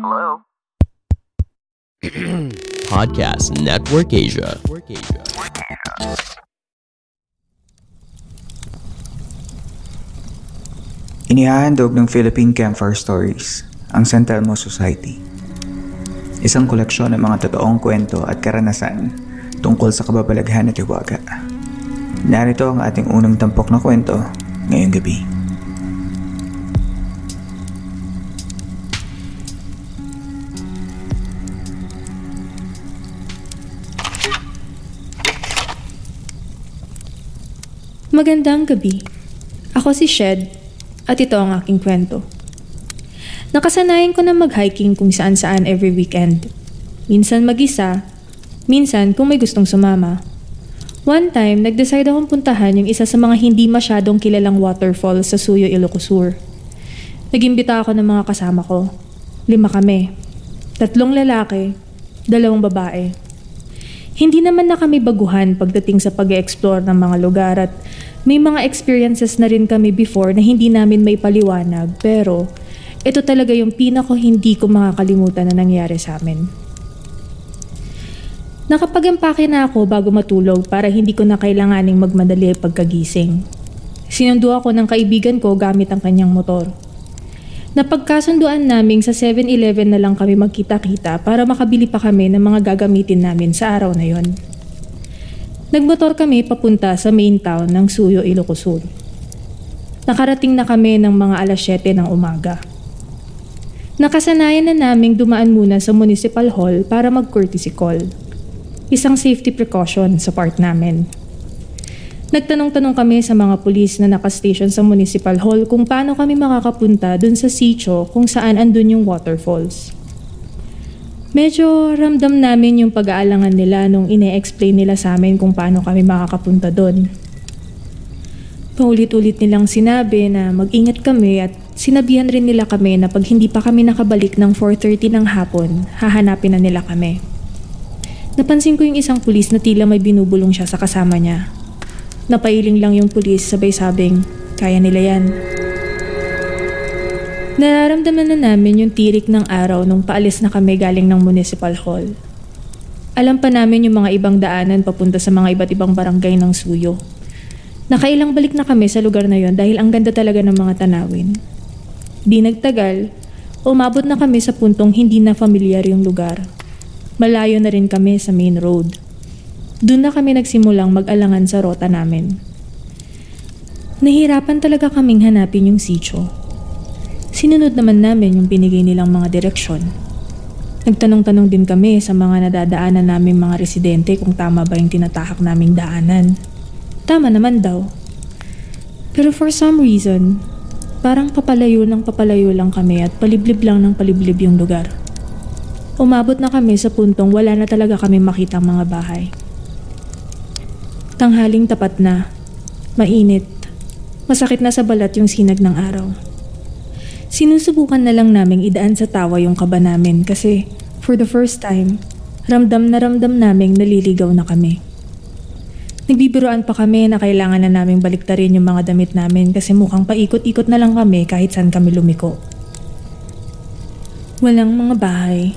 Hello? Podcast Network Asia. Inihahandog ng Philippine Campfire Stories ang San Telmo Society. Isang koleksyon ng mga totoong kwento at karanasan tungkol sa kababalaghan at hiwaga. Narito ang ating unang tampok na kwento ngayong gabi. Magandang gabi. Ako si Shed at ito ang aking kwento. Nakasanayan ko na mag-hiking kung saan saan every weekend. Minsan mag-isa, minsan kung may gustong sumama. One time, nag-decide akong puntahan yung isa sa mga hindi masyadong kilalang waterfall sa Suyo, Ilocosur. Nag-imbita ako ng mga kasama ko. Lima kami. Tatlong lalaki, dalawang babae. Hindi naman na kami baguhan pagdating sa pag explore ng mga lugar at may mga experiences na rin kami before na hindi namin may paliwanag pero ito talaga yung pinako hindi ko makakalimutan na nangyari sa amin. Nakapag-empake na ako bago matulog para hindi ko na kailanganing magmadali pagkagising. Sinundo ako ng kaibigan ko gamit ang kanyang motor. Napagkasunduan naming sa 7-Eleven na lang kami magkita-kita para makabili pa kami ng mga gagamitin namin sa araw na yon. Nagmotor kami papunta sa main town ng Suyo, Ilocosur. Nakarating na kami ng mga alas 7 ng umaga. Nakasanayan na naming dumaan muna sa municipal hall para mag-courtesy call. Isang safety precaution sa part namin. Nagtanong-tanong kami sa mga pulis na nakastation sa municipal hall kung paano kami makakapunta dun sa sitio kung saan andun yung waterfalls. Medyo ramdam namin yung pag-aalangan nila nung ine-explain nila sa amin kung paano kami makakapunta doon. Paulit-ulit nilang sinabi na mag-ingat kami at sinabihan rin nila kami na pag hindi pa kami nakabalik ng 4.30 ng hapon, hahanapin na nila kami. Napansin ko yung isang pulis na tila may binubulong siya sa kasama niya Napailing lang yung pulis sabay sabing, kaya nila yan. Nararamdaman na namin yung tirik ng araw nung paalis na kami galing ng municipal hall. Alam pa namin yung mga ibang daanan papunta sa mga iba't ibang barangay ng Suyo. Nakailang balik na kami sa lugar na yon dahil ang ganda talaga ng mga tanawin. Di nagtagal, umabot na kami sa puntong hindi na familiar yung lugar. Malayo na rin kami sa main road. Doon na kami nagsimulang mag-alangan sa rota namin. Nahirapan talaga kaming hanapin yung sitio. Sinunod naman namin yung binigay nilang mga direksyon. Nagtanong-tanong din kami sa mga nadadaanan naming mga residente kung tama ba yung tinatahak naming daanan. Tama naman daw. Pero for some reason, parang papalayo ng papalayo lang kami at paliblib lang ng paliblib yung lugar. Umabot na kami sa puntong wala na talaga kami makita mga bahay. Tanghaling tapat na, mainit, masakit na sa balat yung sinag ng araw. Sinusubukan na lang naming idaan sa tawa yung kaba namin kasi for the first time, ramdam na ramdam naming naliligaw na kami. Nagbibiroan pa kami na kailangan na naming baliktarin yung mga damit namin kasi mukhang paikot-ikot na lang kami kahit saan kami lumiko. Walang mga bahay.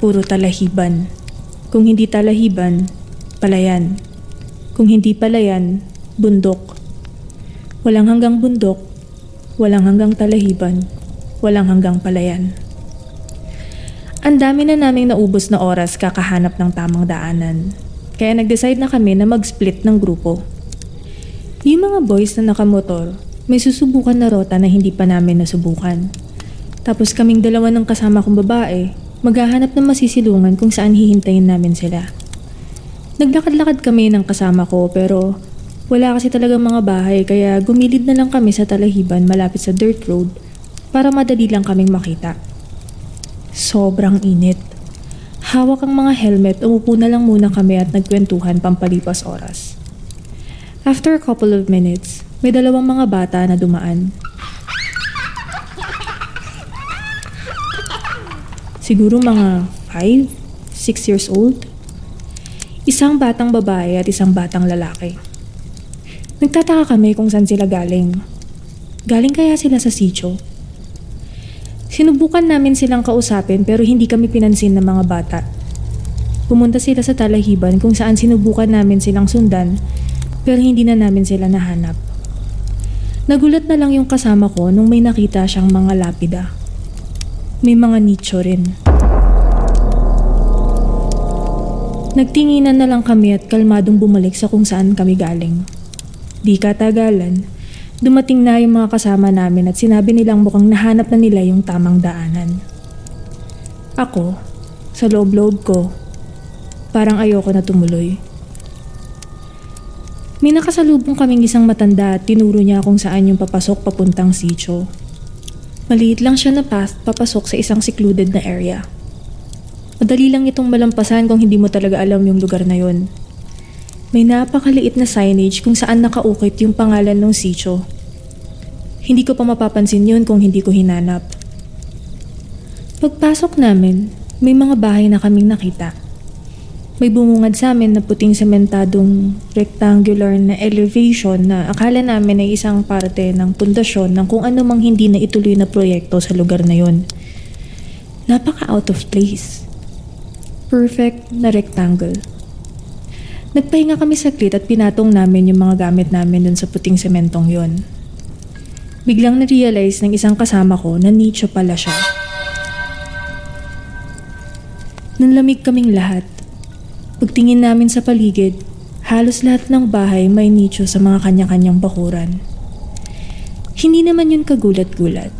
Puro talahiban. Kung hindi talahiban, palayan. Kung hindi palayan, bundok. Walang hanggang bundok, Walang hanggang talahiban, walang hanggang palayan. Ang dami na naming naubos na oras kakahanap ng tamang daanan. Kaya nag-decide na kami na mag-split ng grupo. Yung mga boys na nakamotor, may susubukan na rota na hindi pa namin nasubukan. Tapos kaming dalawa ng kasama kong babae, maghahanap ng masisilungan kung saan hihintayin namin sila. Naglakad-lakad kami ng kasama ko pero Wala kasi talagang mga bahay kaya gumilid na lang kami sa talahiban malapit sa dirt road para madali lang kaming makita. Sobrang init. Hawak ang mga helmet, umupo na lang muna kami at nagkwentuhan pampalipas oras. After a couple of minutes, may dalawang mga bata na dumaan. Siguro mga 5, 6 years old. Isang batang babae at isang batang lalaki. Nagtataka kami kung saan sila galing. Galing kaya sila sa sitio? Sinubukan namin silang kausapin pero hindi kami pinansin ng mga bata. Pumunta sila sa talahiban kung saan sinubukan namin silang sundan pero hindi na namin sila nahanap. Nagulat na lang yung kasama ko nung may nakita siyang mga lapida. May mga nicho rin. Nagtinginan na lang kami at kalmadong bumalik sa kung saan kami galing. Di katagalan, dumating na yung mga kasama namin at sinabi nilang mukhang nahanap na nila yung tamang daanan. Ako, sa loob-loob ko, parang ayoko na tumuloy. May nakasalubong kaming isang matanda at tinuro niya kung saan yung papasok papuntang sitio. Maliit lang siya na path papasok sa isang secluded na area. Madali lang itong malampasan kung hindi mo talaga alam yung lugar na yon. May napakaliit na signage kung saan nakaukit yung pangalan ng sitio. Hindi ko pa mapapansin yun kung hindi ko hinanap. Pagpasok namin, may mga bahay na kaming nakita. May bumungad sa amin na puting sementadong rectangular na elevation na akala namin ay isang parte ng pundasyon ng kung ano mang hindi na ituloy na proyekto sa lugar na yon. Napaka out of place. Perfect na rectangle. Nagpahinga kami saglit at pinatong namin yung mga gamit namin dun sa puting sementong yon. Biglang na-realize ng isang kasama ko na nicho pala siya. Nanlamig kaming lahat. Pagtingin namin sa paligid, halos lahat ng bahay may nicho sa mga kanya-kanyang bakuran. Hindi naman yun kagulat-gulat.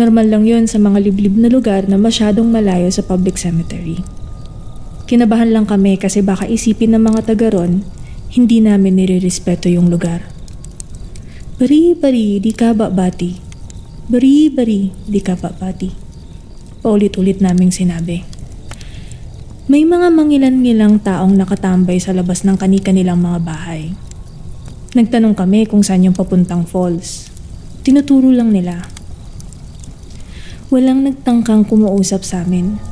Normal lang yun sa mga liblib na lugar na masyadong malayo sa public cemetery. Kinabahan lang kami kasi baka isipin ng mga taga ron, hindi namin nire-respeto yung lugar. Bari-bari di ka bati. Bari-bari di ka bati. Paulit-ulit naming sinabi. May mga mangilan-ngilang taong nakatambay sa labas ng kani-kanilang mga bahay. Nagtanong kami kung saan yung papuntang falls. Tinuturo lang nila. Walang nagtangkang kumuusap sa amin.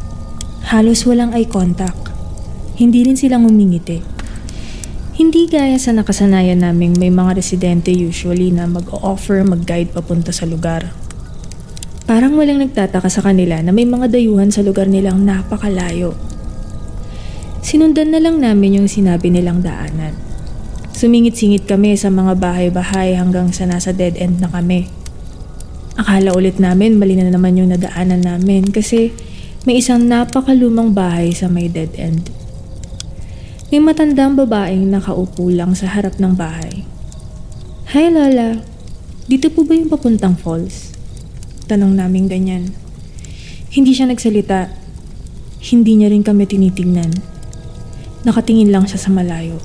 Halos walang eye contact. Hindi rin silang umingiti. Hindi gaya sa nakasanayan naming may mga residente usually na mag-offer mag-guide papunta sa lugar. Parang walang nagtataka sa kanila na may mga dayuhan sa lugar nilang napakalayo. Sinundan na lang namin yung sinabi nilang daanan. Sumingit-singit kami sa mga bahay-bahay hanggang sa nasa dead end na kami. Akala ulit namin mali na naman yung nadaanan namin kasi may isang napakalumang bahay sa may dead end. May matandang babaeng nakaupo lang sa harap ng bahay. Hi Lola, dito po ba yung papuntang falls? Tanong namin ganyan. Hindi siya nagsalita. Hindi niya rin kami tinitingnan. Nakatingin lang siya sa malayo.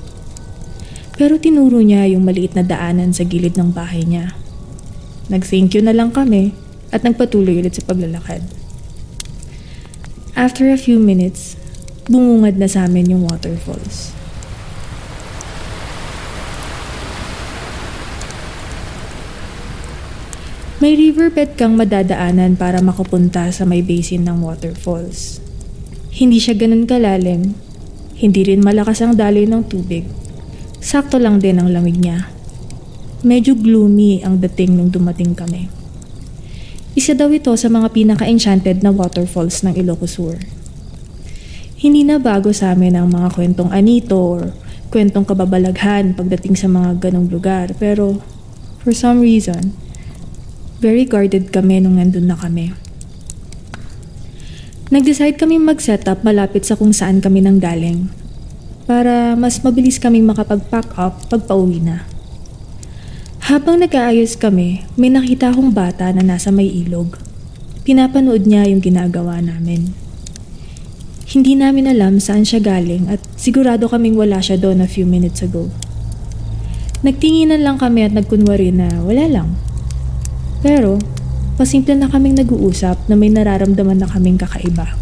Pero tinuro niya yung maliit na daanan sa gilid ng bahay niya. Nag-thank you na lang kami at nagpatuloy ulit sa paglalakad. After a few minutes, bumungad na sa amin yung waterfalls. May riverbed kang madadaanan para makapunta sa may basin ng waterfalls. Hindi siya ganun kalalim, hindi rin malakas ang daloy ng tubig. Sakto lang din ang lamig niya. Medyo gloomy ang dating nung dumating kami. Isa daw ito sa mga pinaka-enchanted na waterfalls ng Ilocos Sur. Hindi na bago sa amin ang mga kwentong anito or kwentong kababalaghan pagdating sa mga ganong lugar. Pero for some reason, very guarded kami nung nandun na kami. Nag-decide kami mag-set up malapit sa kung saan kami nang galing para mas mabilis kaming makapag-pack up pag pauwi na. Habang nag-aayos kami, may nakita akong bata na nasa may ilog. Pinapanood niya yung ginagawa namin. Hindi namin alam saan siya galing at sigurado kaming wala siya doon a few minutes ago. Nagtinginan lang kami at nagkunwari na wala lang. Pero, pasimple na kaming nag-uusap na may nararamdaman na kaming kakaiba.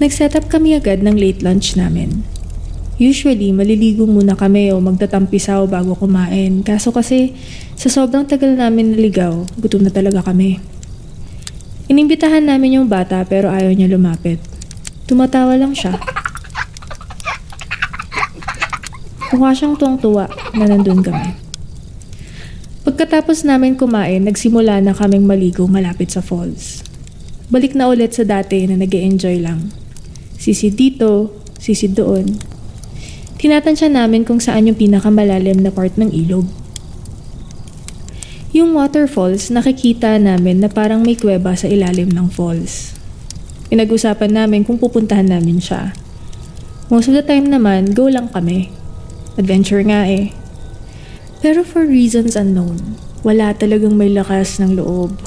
Nag-set up kami agad ng late lunch namin. Usually, maliligo muna kami o magtatampisaw bago kumain. Kaso kasi, sa sobrang tagal namin naligaw, gutom na talaga kami. Inimbitahan namin yung bata pero ayaw niya lumapit. Tumatawa lang siya. Mukha siyang tuwang-tuwa na nandun kami. Pagkatapos namin kumain, nagsimula na kaming maligo malapit sa falls. Balik na ulit sa dati na nag enjoy lang. Sisi dito, sisi doon. Tinatansya namin kung saan yung pinakamalalim na part ng ilog. Yung waterfalls, nakikita namin na parang may kuweba sa ilalim ng falls. Pinag-usapan namin kung pupuntahan namin siya. Most of the time naman, go lang kami. Adventure nga eh. Pero for reasons unknown, wala talagang may lakas ng loob.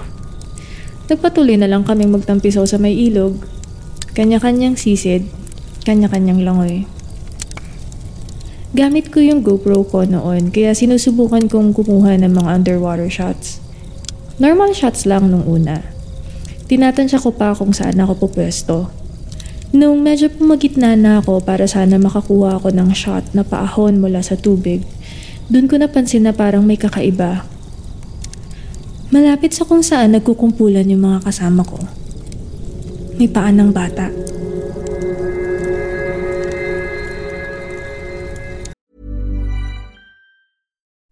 Nagpatuloy na lang kami magtampisaw sa may ilog. Kanya-kanyang sisid, kanya-kanyang langoy. Gamit ko yung GoPro ko noon kaya sinusubukan kong kumuha ng mga underwater shots. Normal shots lang nung una. Tinatansya ko pa kung saan ako pupwesto. Nung medyo pumagitna na ako para sana makakuha ako ng shot na paahon mula sa tubig, dun ko napansin na parang may kakaiba. Malapit sa kung saan nagkukumpulan yung mga kasama ko. May paan ng bata.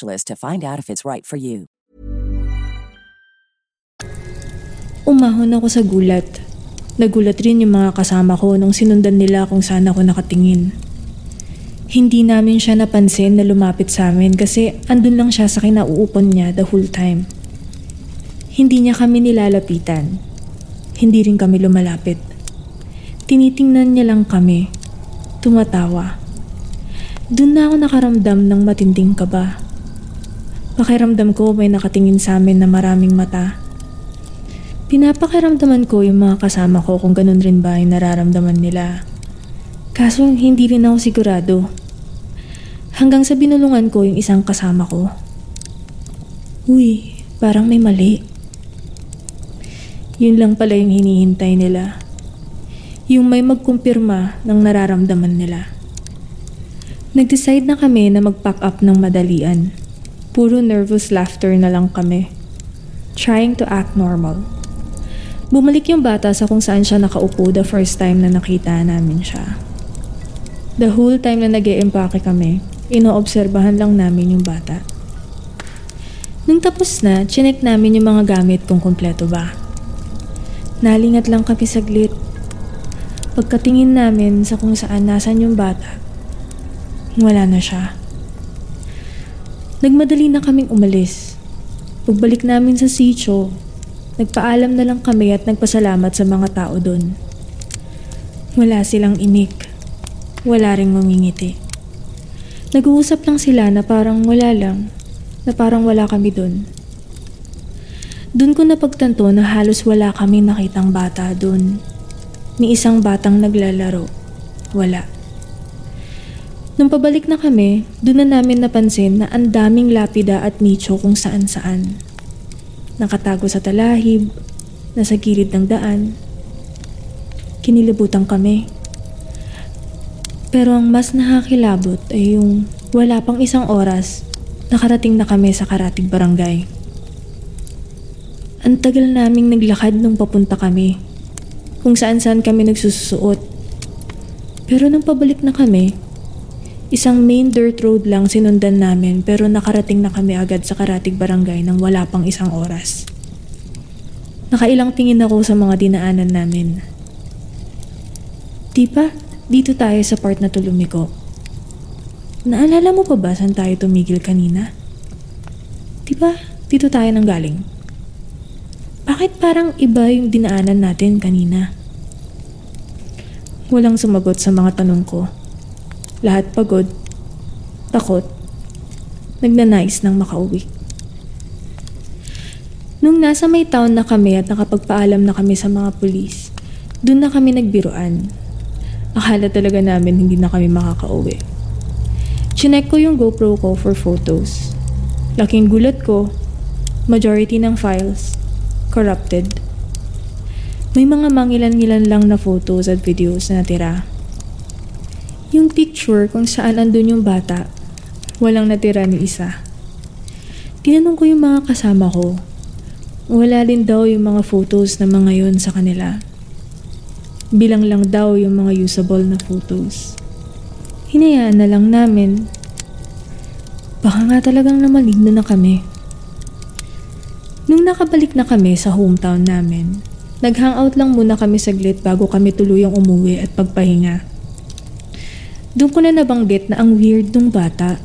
to find out if it's right for you. Umahon ako sa gulat. Nagulat rin yung mga kasama ko nung sinundan nila kung saan ako nakatingin. Hindi namin siya napansin na lumapit sa amin kasi andun lang siya sa kinauupan niya the whole time. Hindi niya kami nilalapitan. Hindi rin kami lumalapit. Tinitingnan niya lang kami. Tumatawa. Doon na ako nakaramdam ng matinding kaba. Pakiramdam ko may nakatingin sa amin na maraming mata. Pinapakiramdaman ko yung mga kasama ko kung ganun rin ba yung nararamdaman nila. Kaso hindi rin ako sigurado. Hanggang sa binulungan ko yung isang kasama ko. Uy, parang may mali. Yun lang pala yung hinihintay nila. Yung may magkumpirma ng nararamdaman nila. Nag-decide na kami na mag-pack up ng madalian. Puro nervous laughter na lang kami. Trying to act normal. Bumalik yung bata sa kung saan siya nakaupo the first time na nakita namin siya. The whole time na nag empake kami, inoobserbahan lang namin yung bata. Nung tapos na, chinek namin yung mga gamit kung kumpleto ba. Nalingat lang kami saglit. Pagkatingin namin sa kung saan nasan yung bata, wala na siya. Nagmadali na kaming umalis. Pagbalik namin sa sitio, nagpaalam na lang kami at nagpasalamat sa mga tao doon. Wala silang inik. Wala ring ngumingiti. Nag-uusap lang sila na parang wala lang, na parang wala kami dun. Dun ko napagtanto na halos wala kami nakitang bata dun. Ni isang batang naglalaro. Wala. Nung pabalik na kami, dun na namin napansin na ang daming lapida at nicho kung saan saan. Nakatago sa talahib, nasa gilid ng daan. Kinilabutan kami. Pero ang mas nakakilabot ay yung wala pang isang oras, nakarating na kami sa karating barangay. Ang tagal naming naglakad nung papunta kami. Kung saan saan kami nagsusuot. Pero nung pabalik na kami, isang main dirt road lang sinundan namin pero nakarating na kami agad sa karatig barangay nang wala pang isang oras. Nakailang tingin ako sa mga dinaanan namin. Di ba, dito tayo sa part na tulumiko. Naalala mo pa ba saan tayo tumigil kanina? Di ba, dito tayo nang galing? Bakit parang iba yung dinaanan natin kanina? Walang sumagot sa mga tanong ko. Lahat pagod, takot, nagnanais ng makauwi. Nung nasa may town na kami at nakapagpaalam na kami sa mga pulis, doon na kami nagbiruan. Akala talaga namin hindi na kami makakauwi. Chinek ko yung GoPro ko for photos. Laking gulat ko, majority ng files, corrupted. May mga mangilan-ngilan lang na photos at videos na natira. Yung picture kung saan andun yung bata, walang natira ni isa. Tinanong ko yung mga kasama ko. Wala din daw yung mga photos na mga yon sa kanila. Bilang lang daw yung mga usable na photos. Hinayaan na lang namin. Baka nga talagang namaligno na kami. Nung nakabalik na kami sa hometown namin, nag-hangout lang muna kami saglit bago kami tuluyang umuwi at pagpahinga. Doon ko na nabanggit na ang weird nung bata.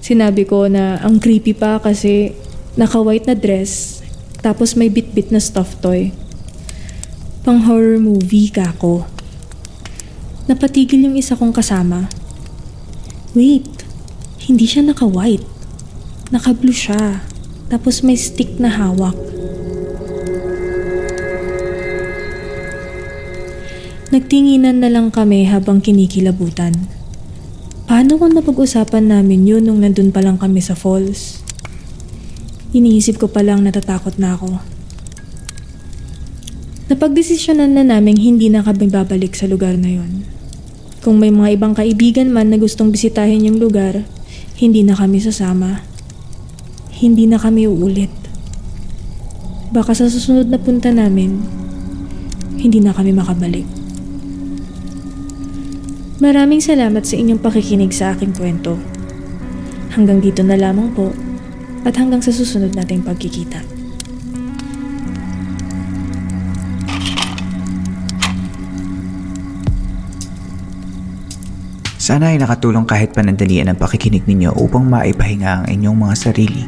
Sinabi ko na ang creepy pa kasi naka-white na dress tapos may bit-bit na stuffed toy. Pang horror movie ka ako. Napatigil yung isa kong kasama. Wait, hindi siya naka-white. Naka-blue siya. Tapos may stick na hawak. Nagtinginan na lang kami habang kinikilabutan. Paano kung napag-usapan namin yun nung nandun pa lang kami sa falls? Iniisip ko pa lang natatakot na ako. Napagdesisyonan na naming hindi na kami babalik sa lugar na yon. Kung may mga ibang kaibigan man na gustong bisitahin yung lugar, hindi na kami sasama hindi na kami uulit. Baka sa susunod na punta namin, hindi na kami makabalik. Maraming salamat sa inyong pakikinig sa aking kwento. Hanggang dito na lamang po at hanggang sa susunod nating pagkikita. Sana ay nakatulong kahit panandalian ang pakikinig ninyo upang maipahinga ang inyong mga sarili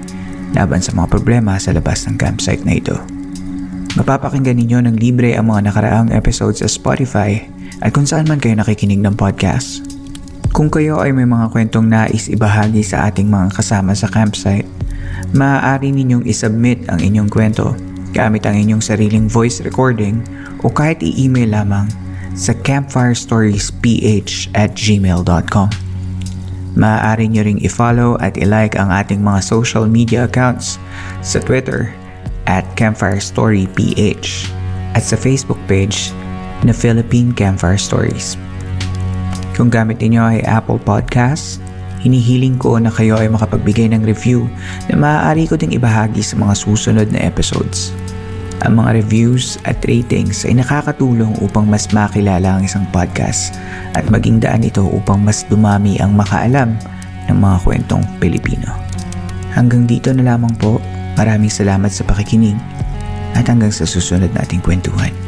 laban sa mga problema sa labas ng campsite na ito. Mapapakinggan ninyo ng libre ang mga nakaraang episodes sa Spotify at kung saan man kayo nakikinig ng podcast. Kung kayo ay may mga kwentong nais ibahagi sa ating mga kasama sa campsite, maaari ninyong isubmit ang inyong kwento gamit ang inyong sariling voice recording o kahit i-email lamang sa campfirestoriesph at gmail.com. Maaari nyo ring i-follow at i-like ang ating mga social media accounts sa Twitter at Campfire Story PH at sa Facebook page na Philippine Campfire Stories. Kung gamit niyo ay Apple Podcasts, hinihiling ko na kayo ay makapagbigay ng review na maaari ko ding ibahagi sa mga susunod na episodes. Ang mga reviews at ratings ay nakakatulong upang mas makilala ang isang podcast at maging daan ito upang mas dumami ang makaalam ng mga kwentong Pilipino. Hanggang dito na lamang po, maraming salamat sa pakikinig at hanggang sa susunod nating kwentuhan.